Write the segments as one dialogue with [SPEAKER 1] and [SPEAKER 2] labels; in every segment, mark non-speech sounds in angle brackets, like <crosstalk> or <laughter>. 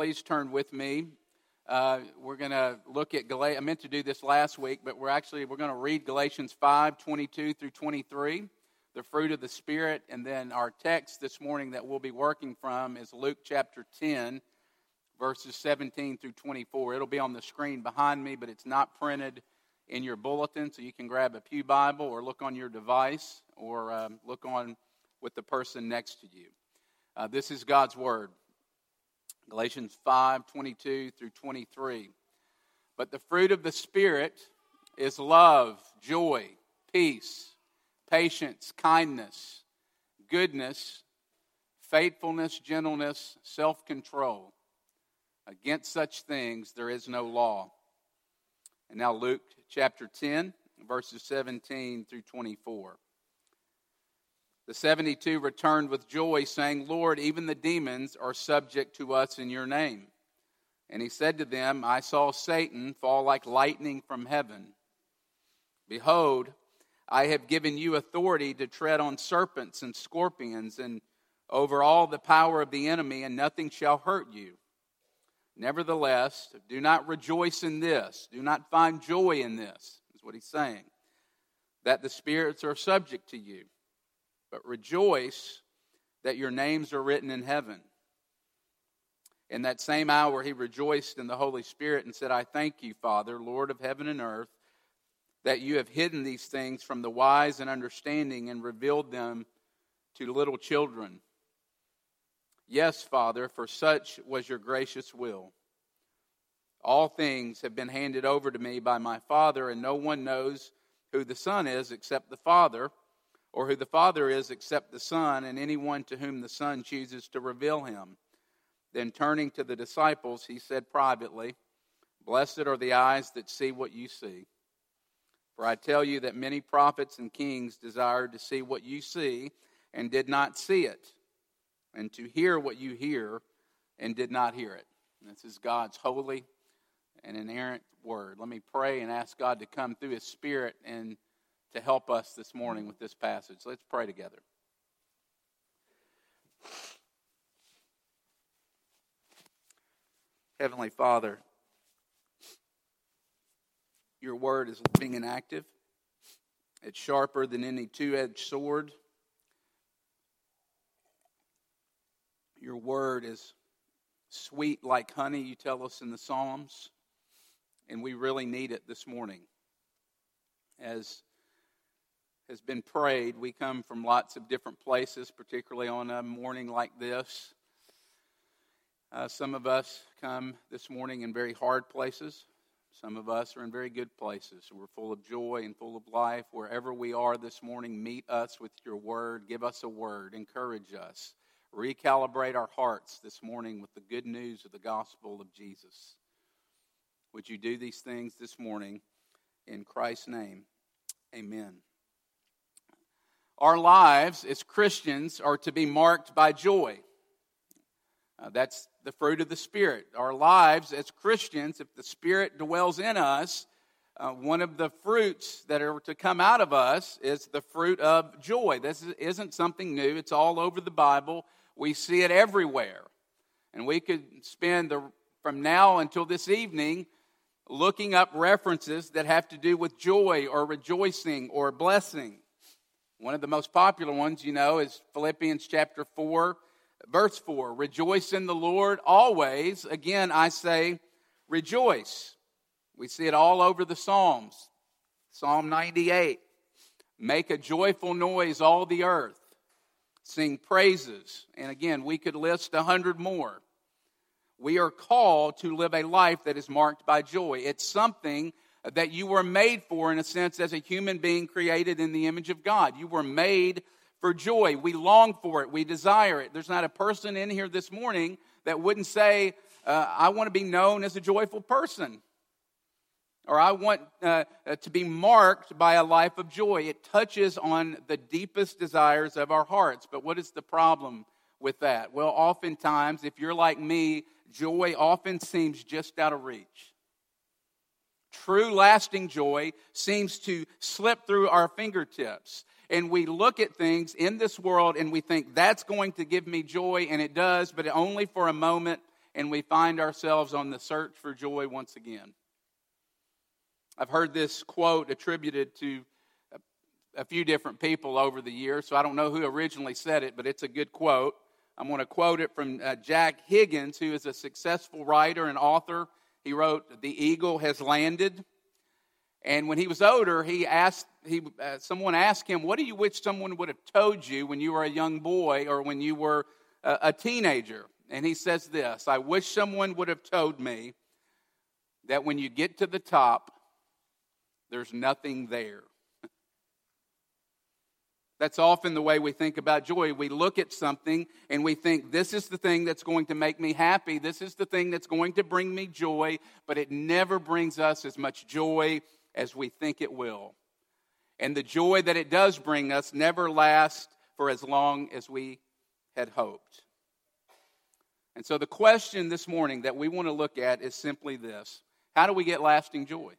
[SPEAKER 1] please turn with me. Uh, we're going to look at Galatians. I meant to do this last week, but we're actually we're going to read Galatians 5, 22 through 23, the fruit of the Spirit. And then our text this morning that we'll be working from is Luke chapter 10, verses 17 through 24. It'll be on the screen behind me, but it's not printed in your bulletin, so you can grab a Pew Bible or look on your device or um, look on with the person next to you. Uh, this is God's Word. Galatians 5 22 through 23. But the fruit of the Spirit is love, joy, peace, patience, kindness, goodness, faithfulness, gentleness, self control. Against such things there is no law. And now, Luke chapter 10, verses 17 through 24. The 72 returned with joy, saying, Lord, even the demons are subject to us in your name. And he said to them, I saw Satan fall like lightning from heaven. Behold, I have given you authority to tread on serpents and scorpions and over all the power of the enemy, and nothing shall hurt you. Nevertheless, do not rejoice in this, do not find joy in this, is what he's saying, that the spirits are subject to you but rejoice that your names are written in heaven. In that same hour, he rejoiced in the Holy Spirit and said, I thank you, Father, Lord of heaven and earth, that you have hidden these things from the wise and understanding and revealed them to little children. Yes, Father, for such was your gracious will. All things have been handed over to me by my Father, and no one knows who the Son is except the Father or who the Father is except the Son, and anyone to whom the Son chooses to reveal him. Then turning to the disciples, he said privately, Blessed are the eyes that see what you see. For I tell you that many prophets and kings desired to see what you see and did not see it, and to hear what you hear and did not hear it. This is God's holy and inerrant word. Let me pray and ask God to come through His Spirit and to help us this morning with this passage. Let's pray together. Heavenly Father, your word is living and active. It's sharper than any two edged sword. Your word is sweet like honey, you tell us in the Psalms. And we really need it this morning. As has been prayed. We come from lots of different places, particularly on a morning like this. Uh, some of us come this morning in very hard places. Some of us are in very good places. We're full of joy and full of life. Wherever we are this morning, meet us with your word. Give us a word. Encourage us. Recalibrate our hearts this morning with the good news of the gospel of Jesus. Would you do these things this morning in Christ's name? Amen. Our lives as Christians are to be marked by joy. Uh, that's the fruit of the Spirit. Our lives as Christians, if the Spirit dwells in us, uh, one of the fruits that are to come out of us is the fruit of joy. This isn't something new, it's all over the Bible. We see it everywhere. And we could spend the, from now until this evening looking up references that have to do with joy or rejoicing or blessing. One of the most popular ones, you know, is Philippians chapter 4, verse 4. Rejoice in the Lord always. Again, I say, rejoice. We see it all over the Psalms. Psalm 98. Make a joyful noise, all the earth. Sing praises. And again, we could list a hundred more. We are called to live a life that is marked by joy. It's something that you were made for, in a sense, as a human being created in the image of God. You were made for joy. We long for it. We desire it. There's not a person in here this morning that wouldn't say, uh, I want to be known as a joyful person. Or I want uh, to be marked by a life of joy. It touches on the deepest desires of our hearts. But what is the problem with that? Well, oftentimes, if you're like me, joy often seems just out of reach. True lasting joy seems to slip through our fingertips. And we look at things in this world and we think that's going to give me joy, and it does, but only for a moment, and we find ourselves on the search for joy once again. I've heard this quote attributed to a few different people over the years, so I don't know who originally said it, but it's a good quote. I'm going to quote it from uh, Jack Higgins, who is a successful writer and author. He wrote, The Eagle Has Landed. And when he was older, he asked, he, uh, someone asked him, What do you wish someone would have told you when you were a young boy or when you were a, a teenager? And he says this I wish someone would have told me that when you get to the top, there's nothing there. That's often the way we think about joy. We look at something and we think, this is the thing that's going to make me happy. This is the thing that's going to bring me joy, but it never brings us as much joy as we think it will. And the joy that it does bring us never lasts for as long as we had hoped. And so the question this morning that we want to look at is simply this How do we get lasting joy?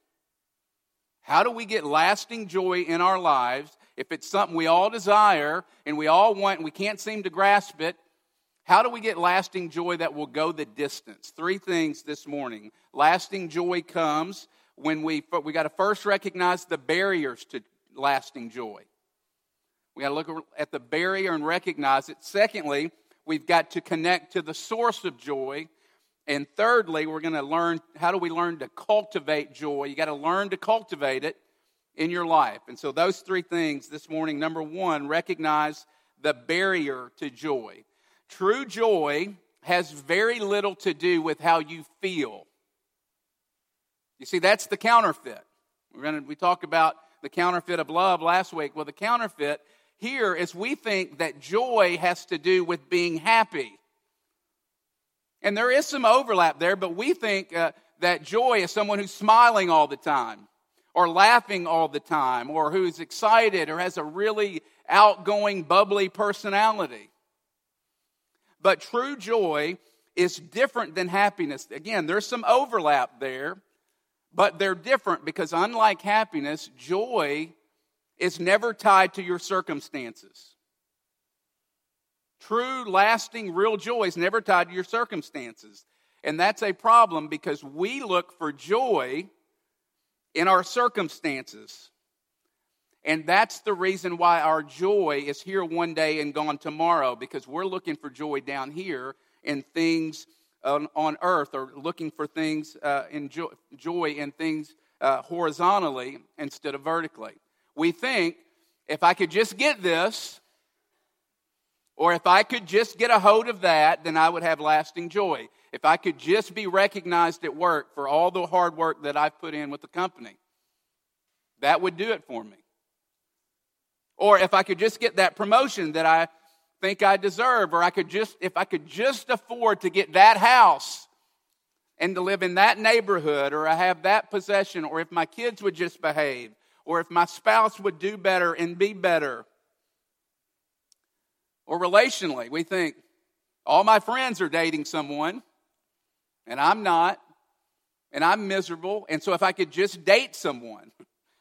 [SPEAKER 1] How do we get lasting joy in our lives if it's something we all desire and we all want and we can't seem to grasp it, how do we get lasting joy that will go the distance? Three things this morning. Lasting joy comes when we we got to first recognize the barriers to lasting joy. We got to look at the barrier and recognize it. Secondly, we've got to connect to the source of joy. And thirdly, we're going to learn how do we learn to cultivate joy? You got to learn to cultivate it in your life. And so, those three things this morning number one, recognize the barrier to joy. True joy has very little to do with how you feel. You see, that's the counterfeit. We're gonna, we talked about the counterfeit of love last week. Well, the counterfeit here is we think that joy has to do with being happy. And there is some overlap there, but we think uh, that joy is someone who's smiling all the time or laughing all the time or who's excited or has a really outgoing, bubbly personality. But true joy is different than happiness. Again, there's some overlap there, but they're different because unlike happiness, joy is never tied to your circumstances. True, lasting, real joy is never tied to your circumstances. And that's a problem because we look for joy in our circumstances. And that's the reason why our joy is here one day and gone tomorrow, because we're looking for joy down here in things on, on earth, or looking for things uh, in jo- joy in things uh, horizontally instead of vertically. We think if I could just get this, or if I could just get a hold of that, then I would have lasting joy if I could just be recognized at work for all the hard work that I've put in with the company, that would do it for me. Or if I could just get that promotion that I think I deserve, or I could just, if I could just afford to get that house and to live in that neighborhood, or I have that possession, or if my kids would just behave, or if my spouse would do better and be better. Or relationally, we think, all my friends are dating someone and I'm not, and I'm miserable. And so if I could just date someone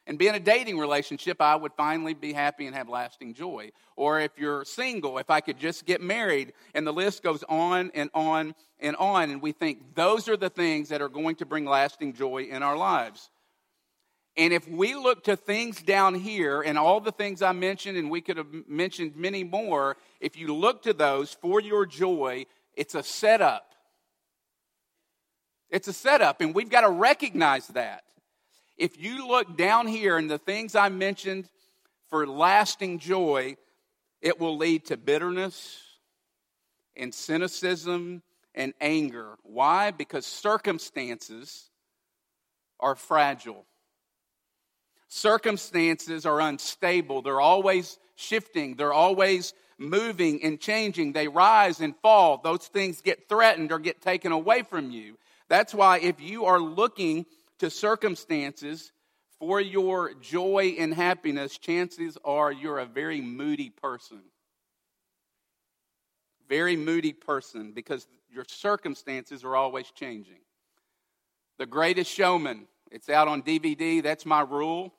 [SPEAKER 1] and be in a dating relationship, I would finally be happy and have lasting joy. Or if you're single, if I could just get married, and the list goes on and on and on. And we think those are the things that are going to bring lasting joy in our lives. And if we look to things down here and all the things I mentioned, and we could have mentioned many more, if you look to those for your joy, it's a setup it's a setup, and we've got to recognize that. If you look down here and the things I mentioned for lasting joy, it will lead to bitterness and cynicism and anger. Why? Because circumstances are fragile. Circumstances are unstable. They're always shifting. They're always moving and changing. They rise and fall. Those things get threatened or get taken away from you. That's why if you are looking to circumstances for your joy and happiness, chances are you're a very moody person. Very moody person because your circumstances are always changing. The Greatest Showman, it's out on DVD. That's my rule.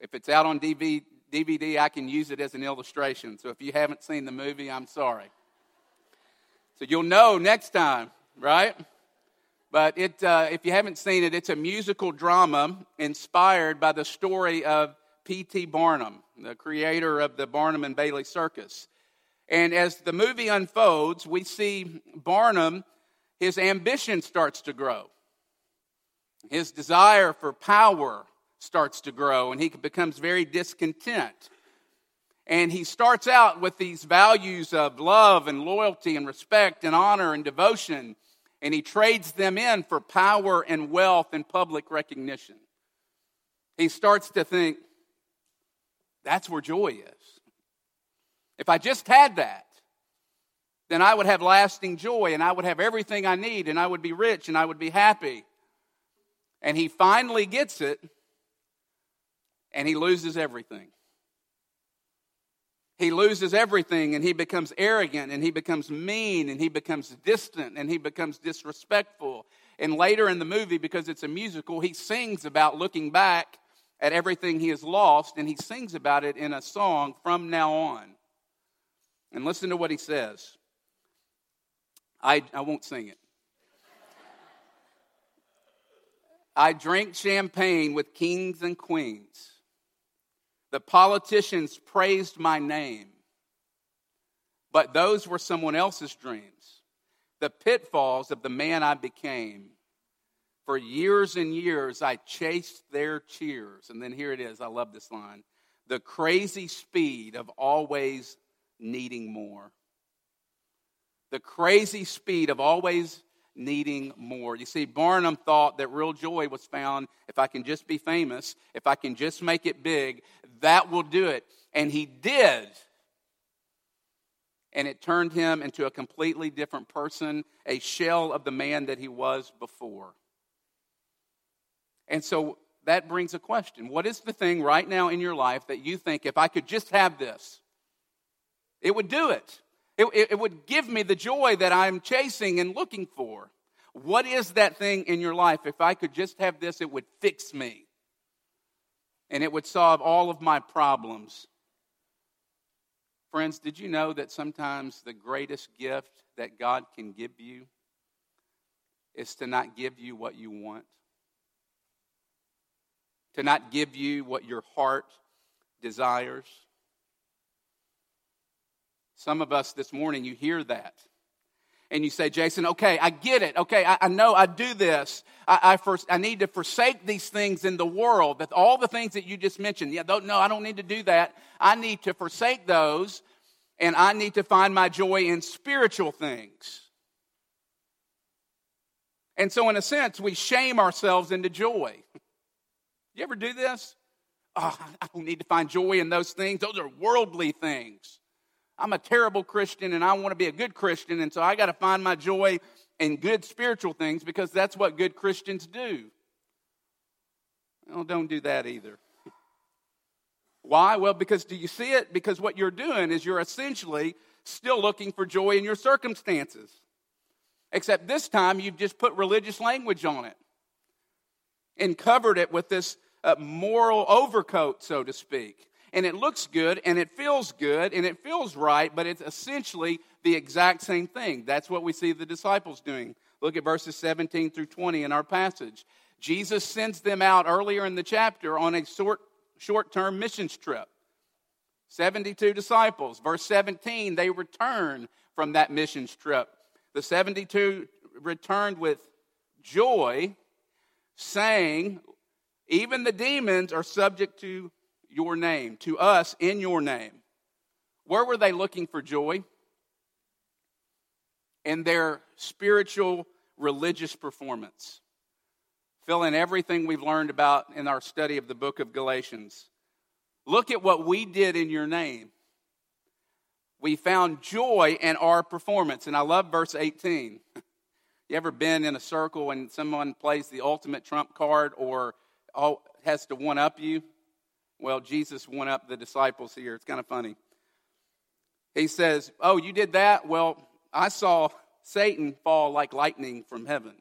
[SPEAKER 1] If it's out on DVD, I can use it as an illustration. So if you haven't seen the movie, I'm sorry. So you'll know next time, right? But it, uh, if you haven't seen it, it's a musical drama inspired by the story of P.T. Barnum, the creator of the Barnum and Bailey Circus. And as the movie unfolds, we see Barnum, his ambition starts to grow. His desire for power starts to grow, and he becomes very discontent. And he starts out with these values of love and loyalty and respect and honor and devotion, and he trades them in for power and wealth and public recognition. He starts to think, that's where joy is. If I just had that, then I would have lasting joy and I would have everything I need and I would be rich and I would be happy. And he finally gets it and he loses everything. He loses everything and he becomes arrogant and he becomes mean and he becomes distant and he becomes disrespectful. And later in the movie, because it's a musical, he sings about looking back at everything he has lost and he sings about it in a song from now on. And listen to what he says. I, I won't sing it. I drank champagne with kings and queens. The politicians praised my name, but those were someone else's dreams. The pitfalls of the man I became. For years and years, I chased their cheers. And then here it is. I love this line. The crazy speed of always needing more. The crazy speed of always needing more. You see, Barnum thought that real joy was found if I can just be famous, if I can just make it big, that will do it. And he did. And it turned him into a completely different person, a shell of the man that he was before. And so that brings a question What is the thing right now in your life that you think, if I could just have this, it would do it? It, it, would give me the joy that I'm chasing and looking for. What is that thing in your life? If I could just have this, it would fix me. And it would solve all of my problems. Friends, did you know that sometimes the greatest gift that God can give you is to not give you what you want? To not give you what your heart desires? Some of us this morning, you hear that. And you say, Jason, okay, I get it. Okay, I, I know I do this. I, I, first, I need to forsake these things in the world. That all the things that you just mentioned. Yeah, no, I don't need to do that. I need to forsake those, and I need to find my joy in spiritual things. And so, in a sense, we shame ourselves into joy. You ever do this? Oh, I don't need to find joy in those things. Those are worldly things. I'm a terrible Christian and I want to be a good Christian, and so I got to find my joy in good spiritual things because that's what good Christians do. Well, don't do that either. Why? Well, because do you see it? Because what you're doing is you're essentially still looking for joy in your circumstances. Except this time you've just put religious language on it and covered it with this uh, moral overcoat, so to speak and it looks good and it feels good and it feels right, but it's essentially the exact same thing. That's what we see the disciples doing. Look at verses 17 through 20 in our passage. Jesus sends them out earlier in the chapter on a short, short-term missions trip. 72 disciples. Verse 17, they return from that missions trip. The 72 returned with joy, saying, Even the demons are subject to your name, to us in your name. Where were they looking for joy? In their spiritual, religious performance. Fill in everything we've learned about in our study of the book of Galatians. Look at what we did in your name. We found joy in our performance. And I love verse 18. You ever been in a circle and someone plays the ultimate trump card or has to one up you? Well, Jesus went up the disciples here. It's kind of funny. He says, Oh, you did that? Well, I saw Satan fall like lightning from heaven.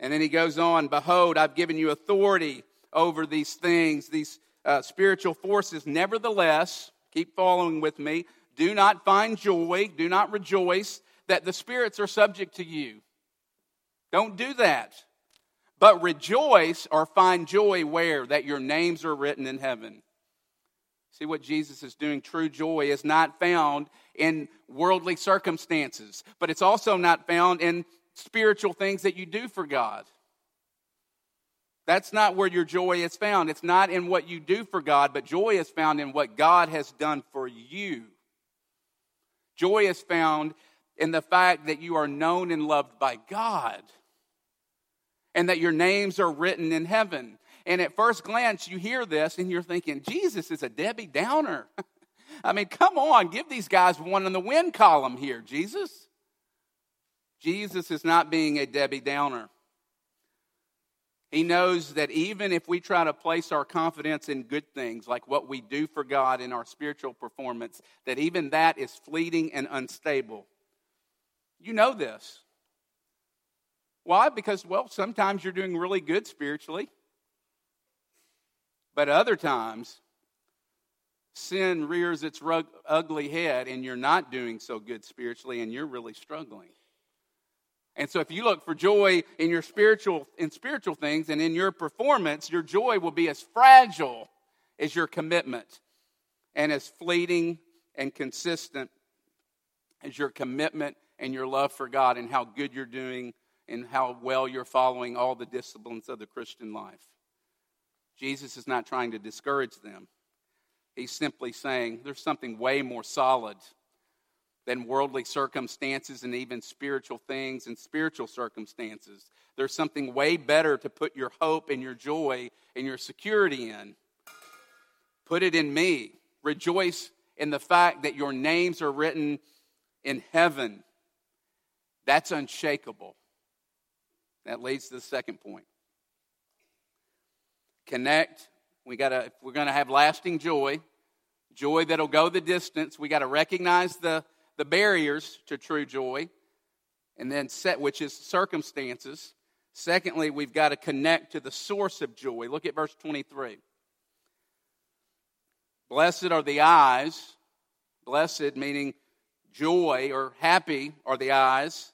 [SPEAKER 1] And then he goes on, Behold, I've given you authority over these things, these uh, spiritual forces. Nevertheless, keep following with me, do not find joy, do not rejoice that the spirits are subject to you. Don't do that. But rejoice or find joy where? That your names are written in heaven. See what Jesus is doing? True joy is not found in worldly circumstances, but it's also not found in spiritual things that you do for God. That's not where your joy is found. It's not in what you do for God, but joy is found in what God has done for you. Joy is found in the fact that you are known and loved by God and that your names are written in heaven. And at first glance, you hear this and you're thinking, Jesus is a Debbie Downer. <laughs> I mean, come on, give these guys one in the win column here, Jesus. Jesus is not being a Debbie Downer. He knows that even if we try to place our confidence in good things, like what we do for God in our spiritual performance, that even that is fleeting and unstable. You know this. Why? Because, well, sometimes you're doing really good spiritually, but other times, sin rears its rug- ugly head and you're not doing so good spiritually and you're really struggling. And so if you look for joy in your spiritual in spiritual things and in your performance, your joy will be as fragile as your commitment and as fleeting and consistent as your commitment and your love for God and how good you're doing and how well you're following all the disciplines of the Christian life. Jesus is not trying to discourage them. He's simply saying there's something way more solid than worldly circumstances and even spiritual things and spiritual circumstances. There's something way better to put your hope and your joy and your security in. Put it in me. Rejoice in the fact that your names are written in heaven. That's unshakable. That leads to the second point. Connect. We gotta, we're going to have lasting joy, joy that'll go the distance, we got to recognize the the barriers to true joy, and then set, which is circumstances. Secondly, we've got to connect to the source of joy. Look at verse 23. Blessed are the eyes, blessed meaning joy or happy are the eyes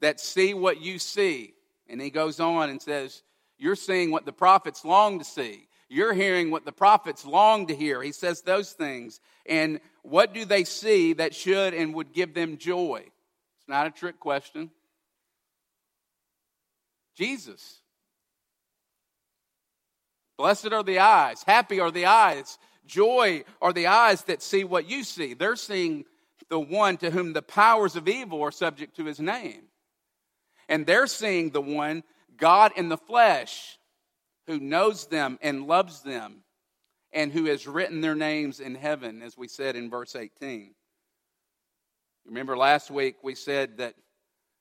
[SPEAKER 1] that see what you see. And he goes on and says, You're seeing what the prophets long to see. You're hearing what the prophets long to hear. He says those things. And what do they see that should and would give them joy? It's not a trick question. Jesus. Blessed are the eyes, happy are the eyes, joy are the eyes that see what you see. They're seeing the one to whom the powers of evil are subject to his name. And they're seeing the one, God in the flesh, who knows them and loves them, and who has written their names in heaven, as we said in verse 18. Remember last week we said that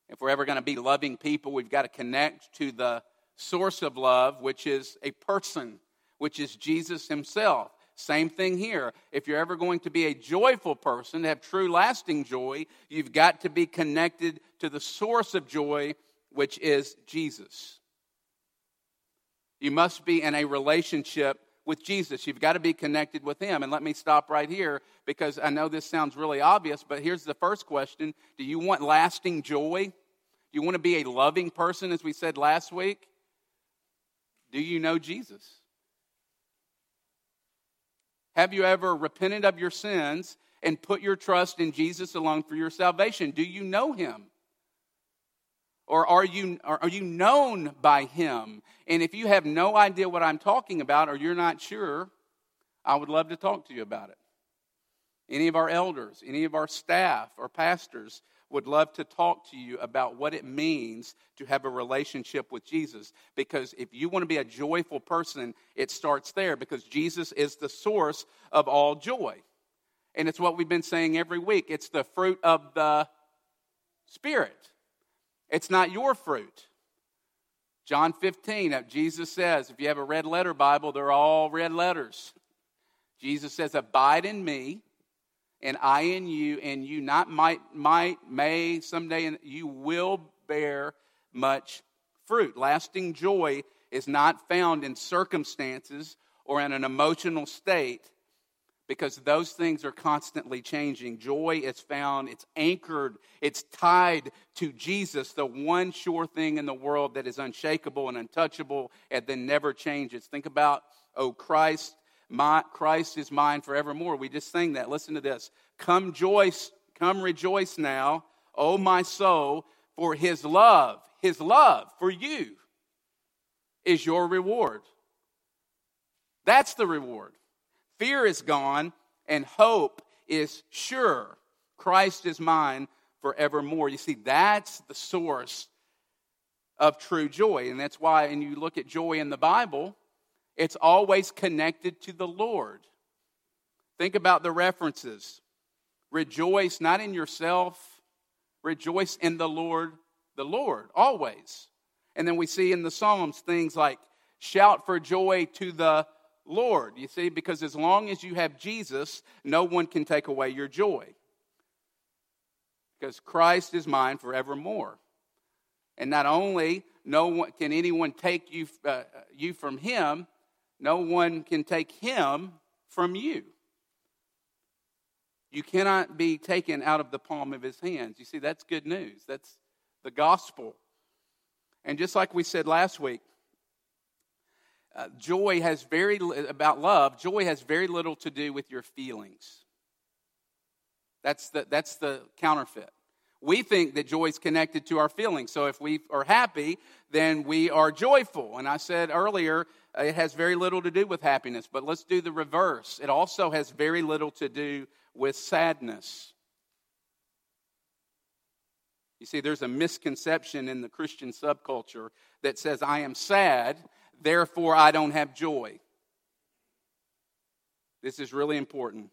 [SPEAKER 1] if we're ever going to be loving people, we've got to connect to the source of love, which is a person, which is Jesus himself. Same thing here. If you're ever going to be a joyful person, to have true lasting joy, you've got to be connected to the source of joy, which is Jesus. You must be in a relationship with Jesus. You've got to be connected with Him. And let me stop right here because I know this sounds really obvious, but here's the first question Do you want lasting joy? Do you want to be a loving person, as we said last week? Do you know Jesus? Have you ever repented of your sins and put your trust in Jesus alone for your salvation? Do you know Him? Or are you, are you known by him? And if you have no idea what I'm talking about or you're not sure, I would love to talk to you about it. Any of our elders, any of our staff or pastors would love to talk to you about what it means to have a relationship with Jesus. Because if you want to be a joyful person, it starts there because Jesus is the source of all joy. And it's what we've been saying every week it's the fruit of the Spirit. It's not your fruit. John 15, uh, Jesus says, if you have a red letter Bible, they're all red letters. Jesus says, Abide in me, and I in you, and you not might, might, may, someday, and you will bear much fruit. Lasting joy is not found in circumstances or in an emotional state, because those things are constantly changing. Joy is found, it's anchored, it's tied to Jesus, the one sure thing in the world that is unshakable and untouchable and then never changes. Think about, oh, Christ, my, Christ is mine forevermore. We just sang that. Listen to this. Come joyce, come rejoice now, oh my soul, for his love, his love for you is your reward. That's the reward. Fear is gone, and hope is sure. Christ is mine forevermore. You see, that's the source of true joy. And that's why, and you look at joy in the Bible, it's always connected to the Lord. Think about the references. Rejoice not in yourself, rejoice in the Lord, the Lord, always. And then we see in the Psalms things like shout for joy to the Lord. You see, because as long as you have Jesus, no one can take away your joy. Because Christ is mine forevermore. And not only no one can anyone take you, uh, you from him, no one can take him from you. You cannot be taken out of the palm of his hands. You see, that's good news. That's the gospel. And just like we said last week, uh, joy has very about love joy has very little to do with your feelings that's the that's the counterfeit we think that joy is connected to our feelings so if we are happy then we are joyful and i said earlier uh, it has very little to do with happiness but let's do the reverse it also has very little to do with sadness you see there's a misconception in the christian subculture that says i am sad therefore I don't have joy. This is really important.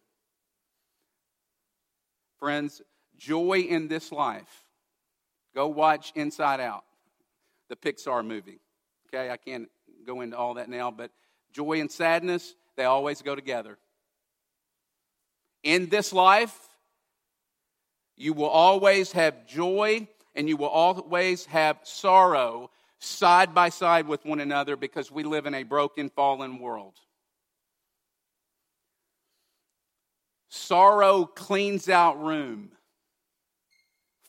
[SPEAKER 1] Friends, joy in this life. Go watch Inside Out, the Pixar movie. Okay, I can't go into all that now, but joy and sadness, they always go together. In this life, you will always have joy and you will always have sorrow side by side with one another because we live in a broken, fallen world. Sorrow cleans out room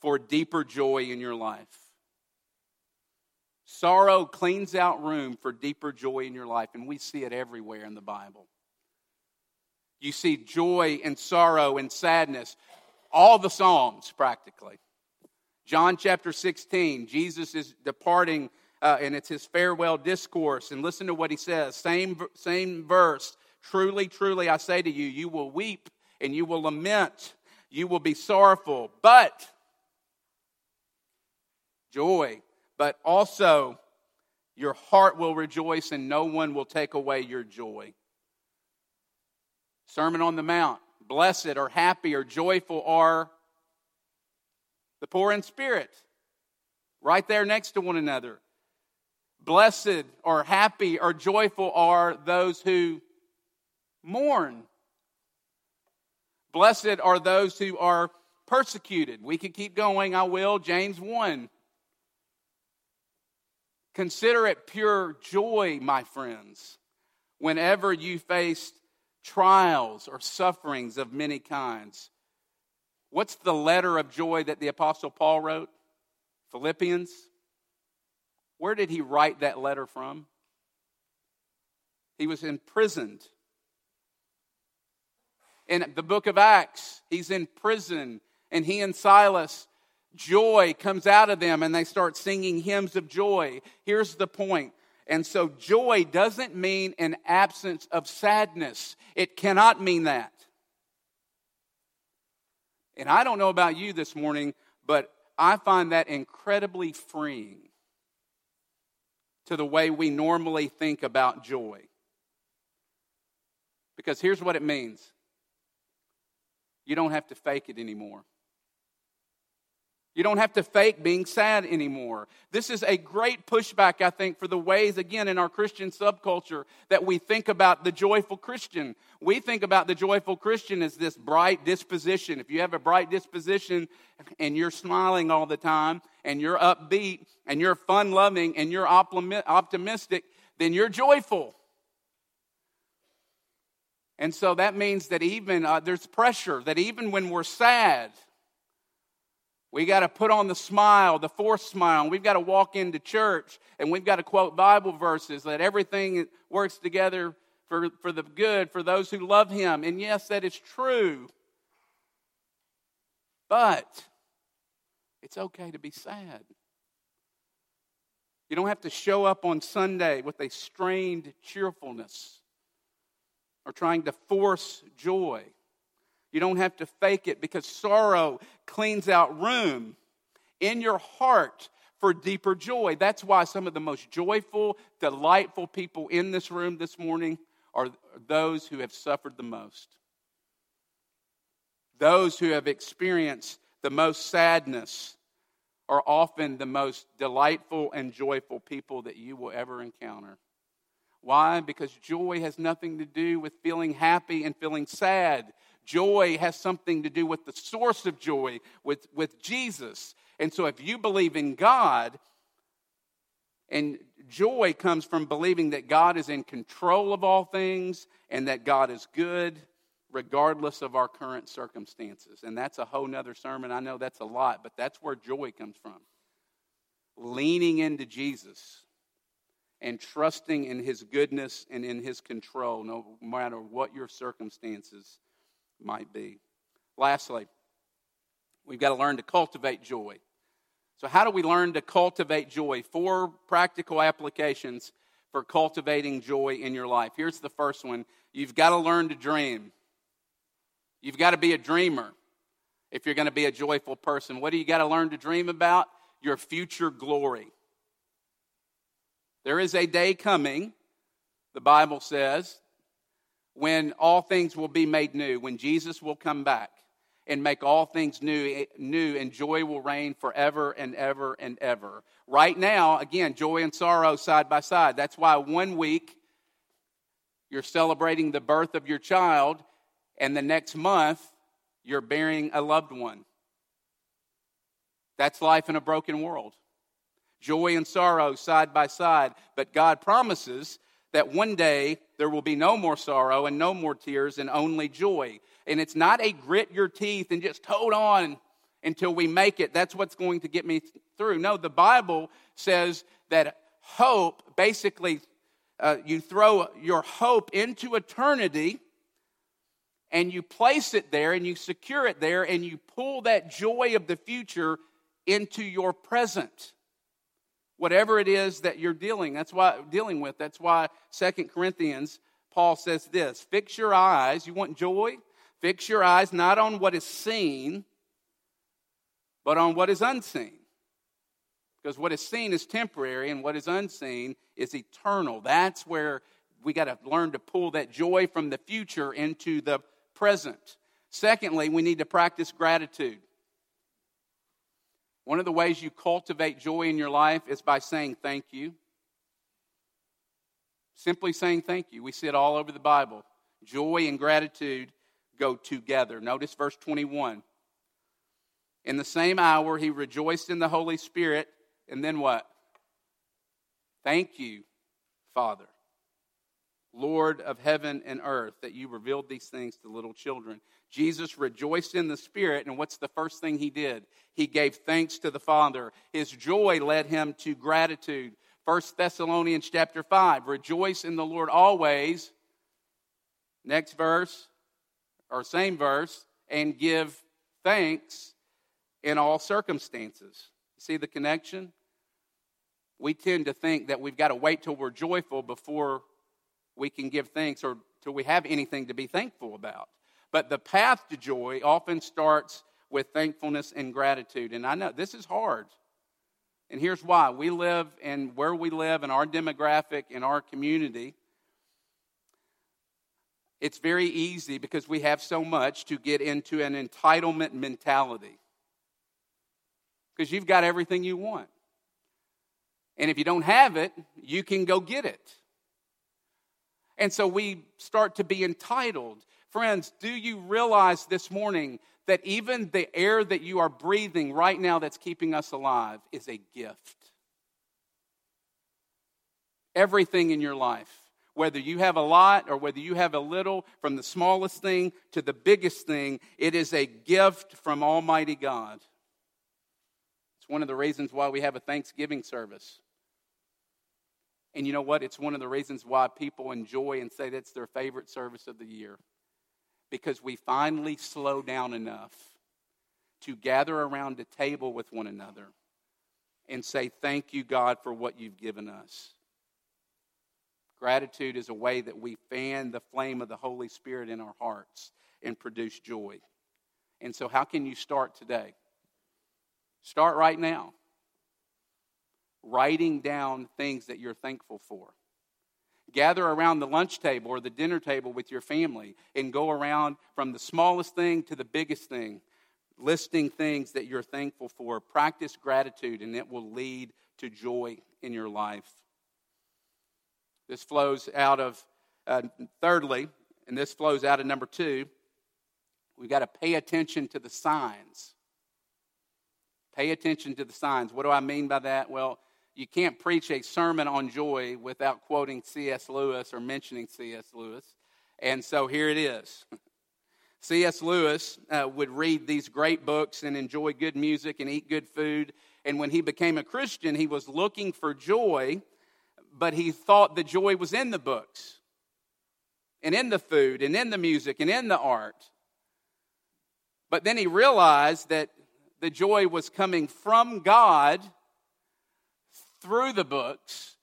[SPEAKER 1] for deeper joy in your life. Sorrow cleans out room for deeper joy in your life, and we see it everywhere in the Bible. You see joy and sorrow and sadness, all the Psalms practically. John chapter 16, Jesus is departing uh, and it's his farewell discourse. And listen to what he says. Same, same verse. Truly, truly, I say to you, you will weep and you will lament. You will be sorrowful, but joy, but also your heart will rejoice and no one will take away your joy. Sermon on the Mount. Blessed or happy or joyful are the poor in spirit. Right there next to one another. Blessed or happy or joyful are those who mourn. Blessed are those who are persecuted. We could keep going, I will. James 1. Consider it pure joy, my friends, whenever you face trials or sufferings of many kinds. What's the letter of joy that the Apostle Paul wrote? Philippians. Where did he write that letter from? He was imprisoned. In the book of Acts, he's in prison, and he and Silas, joy comes out of them, and they start singing hymns of joy. Here's the point. And so, joy doesn't mean an absence of sadness, it cannot mean that. And I don't know about you this morning, but I find that incredibly freeing to the way we normally think about joy. Because here's what it means you don't have to fake it anymore. You don't have to fake being sad anymore. This is a great pushback, I think, for the ways, again, in our Christian subculture that we think about the joyful Christian. We think about the joyful Christian as this bright disposition. If you have a bright disposition and you're smiling all the time and you're upbeat and you're fun loving and you're optimistic, then you're joyful. And so that means that even uh, there's pressure, that even when we're sad, we got to put on the smile, the forced smile. We've got to walk into church and we've got to quote Bible verses that everything works together for, for the good for those who love Him. And yes, that is true. But it's okay to be sad. You don't have to show up on Sunday with a strained cheerfulness or trying to force joy. You don't have to fake it because sorrow cleans out room in your heart for deeper joy. That's why some of the most joyful, delightful people in this room this morning are those who have suffered the most. Those who have experienced the most sadness are often the most delightful and joyful people that you will ever encounter. Why? Because joy has nothing to do with feeling happy and feeling sad. Joy has something to do with the source of joy, with, with Jesus. And so if you believe in God, and joy comes from believing that God is in control of all things and that God is good regardless of our current circumstances. And that's a whole nother sermon. I know that's a lot, but that's where joy comes from. Leaning into Jesus and trusting in his goodness and in his control, no matter what your circumstances might be. Lastly, we've got to learn to cultivate joy. So, how do we learn to cultivate joy? Four practical applications for cultivating joy in your life. Here's the first one you've got to learn to dream. You've got to be a dreamer if you're going to be a joyful person. What do you got to learn to dream about? Your future glory. There is a day coming, the Bible says, when all things will be made new, when Jesus will come back and make all things new, eh, new and joy will reign forever and ever and ever. Right now, again, joy and sorrow side by side. That's why one week you're celebrating the birth of your child, and the next month you're burying a loved one. That's life in a broken world. Joy and sorrow side by side, but God promises that one day there will be no more sorrow and no more tears and only joy. And it's not a grit your teeth and just hold on until we make it. That's what's going to get me through. No, the Bible says that hope, basically, uh, you throw your hope into eternity and you place it there and you secure it there and you pull that joy of the future into your present whatever it is that you're dealing that's why dealing with that's why Second corinthians paul says this fix your eyes you want joy? Fix your eyes not on what is seen but on what is unseen. Because what is seen is temporary and what is unseen is eternal. That's where we got to learn to pull that joy from the future into the present. Secondly we need to practice gratitude one of the ways you cultivate joy in your life is by saying thank you. Simply saying thank you. We see it all over the Bible. Joy and gratitude go together. Notice verse 21. In the same hour, he rejoiced in the Holy Spirit. And then what? Thank you, Father, Lord of heaven and earth, that you revealed these things to little children. Jesus rejoiced in the Spirit, and what's the first thing he did? He gave thanks to the Father. His joy led him to gratitude. 1 Thessalonians chapter 5 Rejoice in the Lord always. Next verse, or same verse, and give thanks in all circumstances. See the connection? We tend to think that we've got to wait till we're joyful before we can give thanks or till we have anything to be thankful about. But the path to joy often starts with thankfulness and gratitude. And I know this is hard. And here's why we live and where we live in our demographic, in our community. It's very easy because we have so much to get into an entitlement mentality. Because you've got everything you want. And if you don't have it, you can go get it. And so we start to be entitled. Friends, do you realize this morning that even the air that you are breathing right now that's keeping us alive is a gift? Everything in your life, Whether you have a lot or whether you have a little, from the smallest thing to the biggest thing, it is a gift from Almighty God. It's one of the reasons why we have a Thanksgiving service. And you know what? It's one of the reasons why people enjoy and say that's their favorite service of the year. Because we finally slow down enough to gather around a table with one another and say, Thank you, God, for what you've given us. Gratitude is a way that we fan the flame of the Holy Spirit in our hearts and produce joy. And so, how can you start today? Start right now. Writing down things that you're thankful for. Gather around the lunch table or the dinner table with your family and go around from the smallest thing to the biggest thing listing things that you're thankful for. Practice gratitude, and it will lead to joy in your life. This flows out of, uh, thirdly, and this flows out of number two, we've got to pay attention to the signs. Pay attention to the signs. What do I mean by that? Well, you can't preach a sermon on joy without quoting C.S. Lewis or mentioning C.S. Lewis. And so here it is. <laughs> C.S. Lewis uh, would read these great books and enjoy good music and eat good food. And when he became a Christian, he was looking for joy, but he thought the joy was in the books and in the food and in the music and in the art. But then he realized that the joy was coming from God through the books,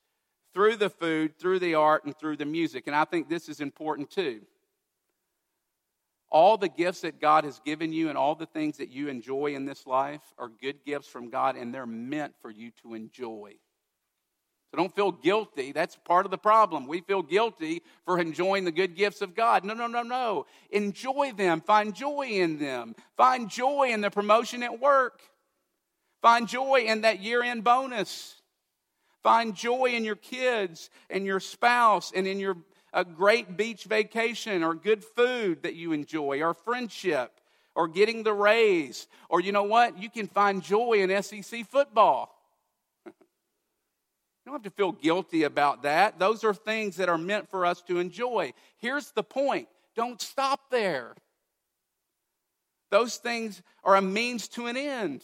[SPEAKER 1] through the food, through the art, and through the music. And I think this is important too. All the gifts that God has given you and all the things that you enjoy in this life are good gifts from God, and they're meant for you to enjoy. So don't feel guilty. That's part of the problem. We feel guilty for enjoying the good gifts of God. No, no, no, no. Enjoy them. Find joy in them. Find joy in the promotion at work. Find joy in that year end bonus. Find joy in your kids and your spouse and in your a great beach vacation or good food that you enjoy or friendship or getting the raise. Or you know what? You can find joy in SEC football. <laughs> you don't have to feel guilty about that. Those are things that are meant for us to enjoy. Here's the point don't stop there. Those things are a means to an end.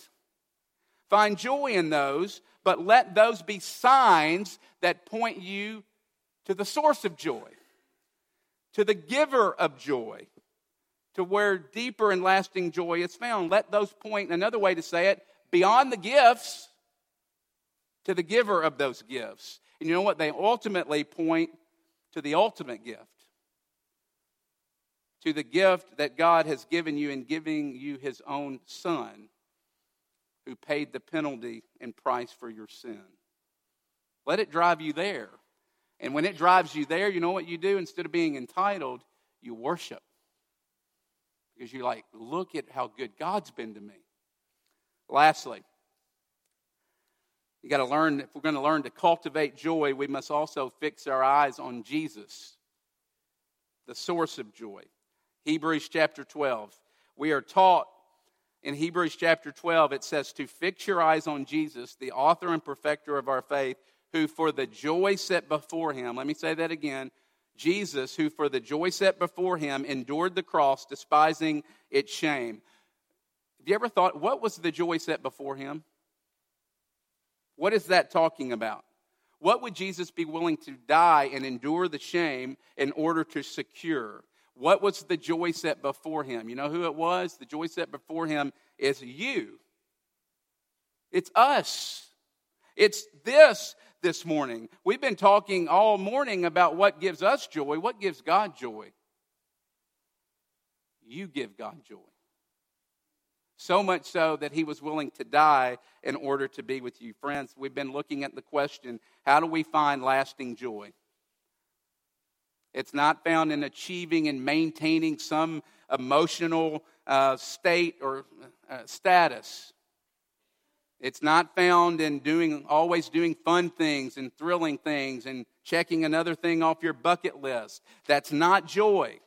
[SPEAKER 1] Find joy in those, but let those be signs that point you to the source of joy, to the giver of joy, to where deeper and lasting joy is found. Let those point, another way to say it, beyond the gifts to the giver of those gifts. And you know what? They ultimately point to the ultimate gift. To the gift that God has given you in giving you his own son who paid the penalty and price for your sin. Let it drive you there. And when it drives you there, you know what you do? Instead of being entitled, you worship. Because you're like, look at how good God's been to me. Lastly, you got to learn, if we're going to learn to cultivate joy, we must also fix our eyes on Jesus, the source of joy. Hebrews chapter 12. We are taught in Hebrews chapter 12, it says, To fix your eyes on Jesus, the author and perfecter of our faith who for the joy set before him, let me say that again, Jesus, who for the joy set before him endured the cross, despising its shame. Have you ever thought, what was the joy set before him? What is that talking about? What would Jesus be willing to die and endure the shame in order to secure? What was the joy set before him? You know who it was? The joy set before him is you. It's us. It's this this morning. We've been talking all morning about what gives us joy. What gives God joy? You give God joy. So much so that he was willing to die in order to be with you. Friends, we've been looking at the question how do we find lasting joy? It's not found in achieving and maintaining some emotional uh, state or uh, status. It's not found in doing always doing fun things and thrilling things and checking another thing off your bucket list. That's not joy.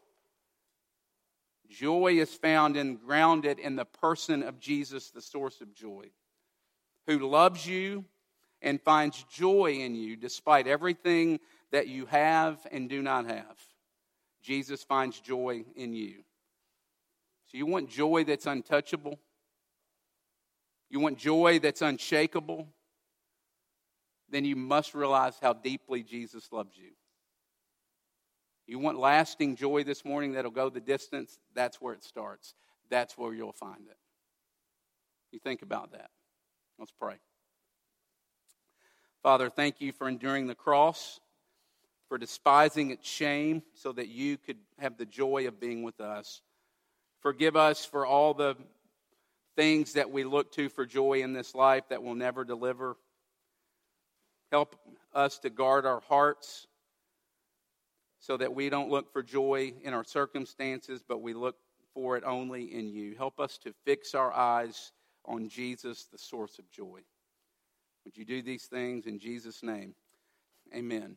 [SPEAKER 1] Joy is found and grounded in the person of Jesus, the source of joy, who loves you and finds joy in you despite everything that you have and do not have. Jesus finds joy in you. So you want joy that's untouchable? You want joy that's unshakable? Then you must realize how deeply Jesus loves you. You want lasting joy this morning that'll go the distance? That's where it starts. That's where you'll find it. You think about that. Let's pray. Father, thank you for enduring the cross, for despising its shame, so that you could have the joy of being with us. Forgive us for all the things that we look to for joy in this life that will never deliver. Help us to guard our hearts so that we don't look for joy in our circumstances, but we look for it only in you. Help us to fix our eyes on Jesus, the source of joy. Would you do these things in Jesus' name? Amen.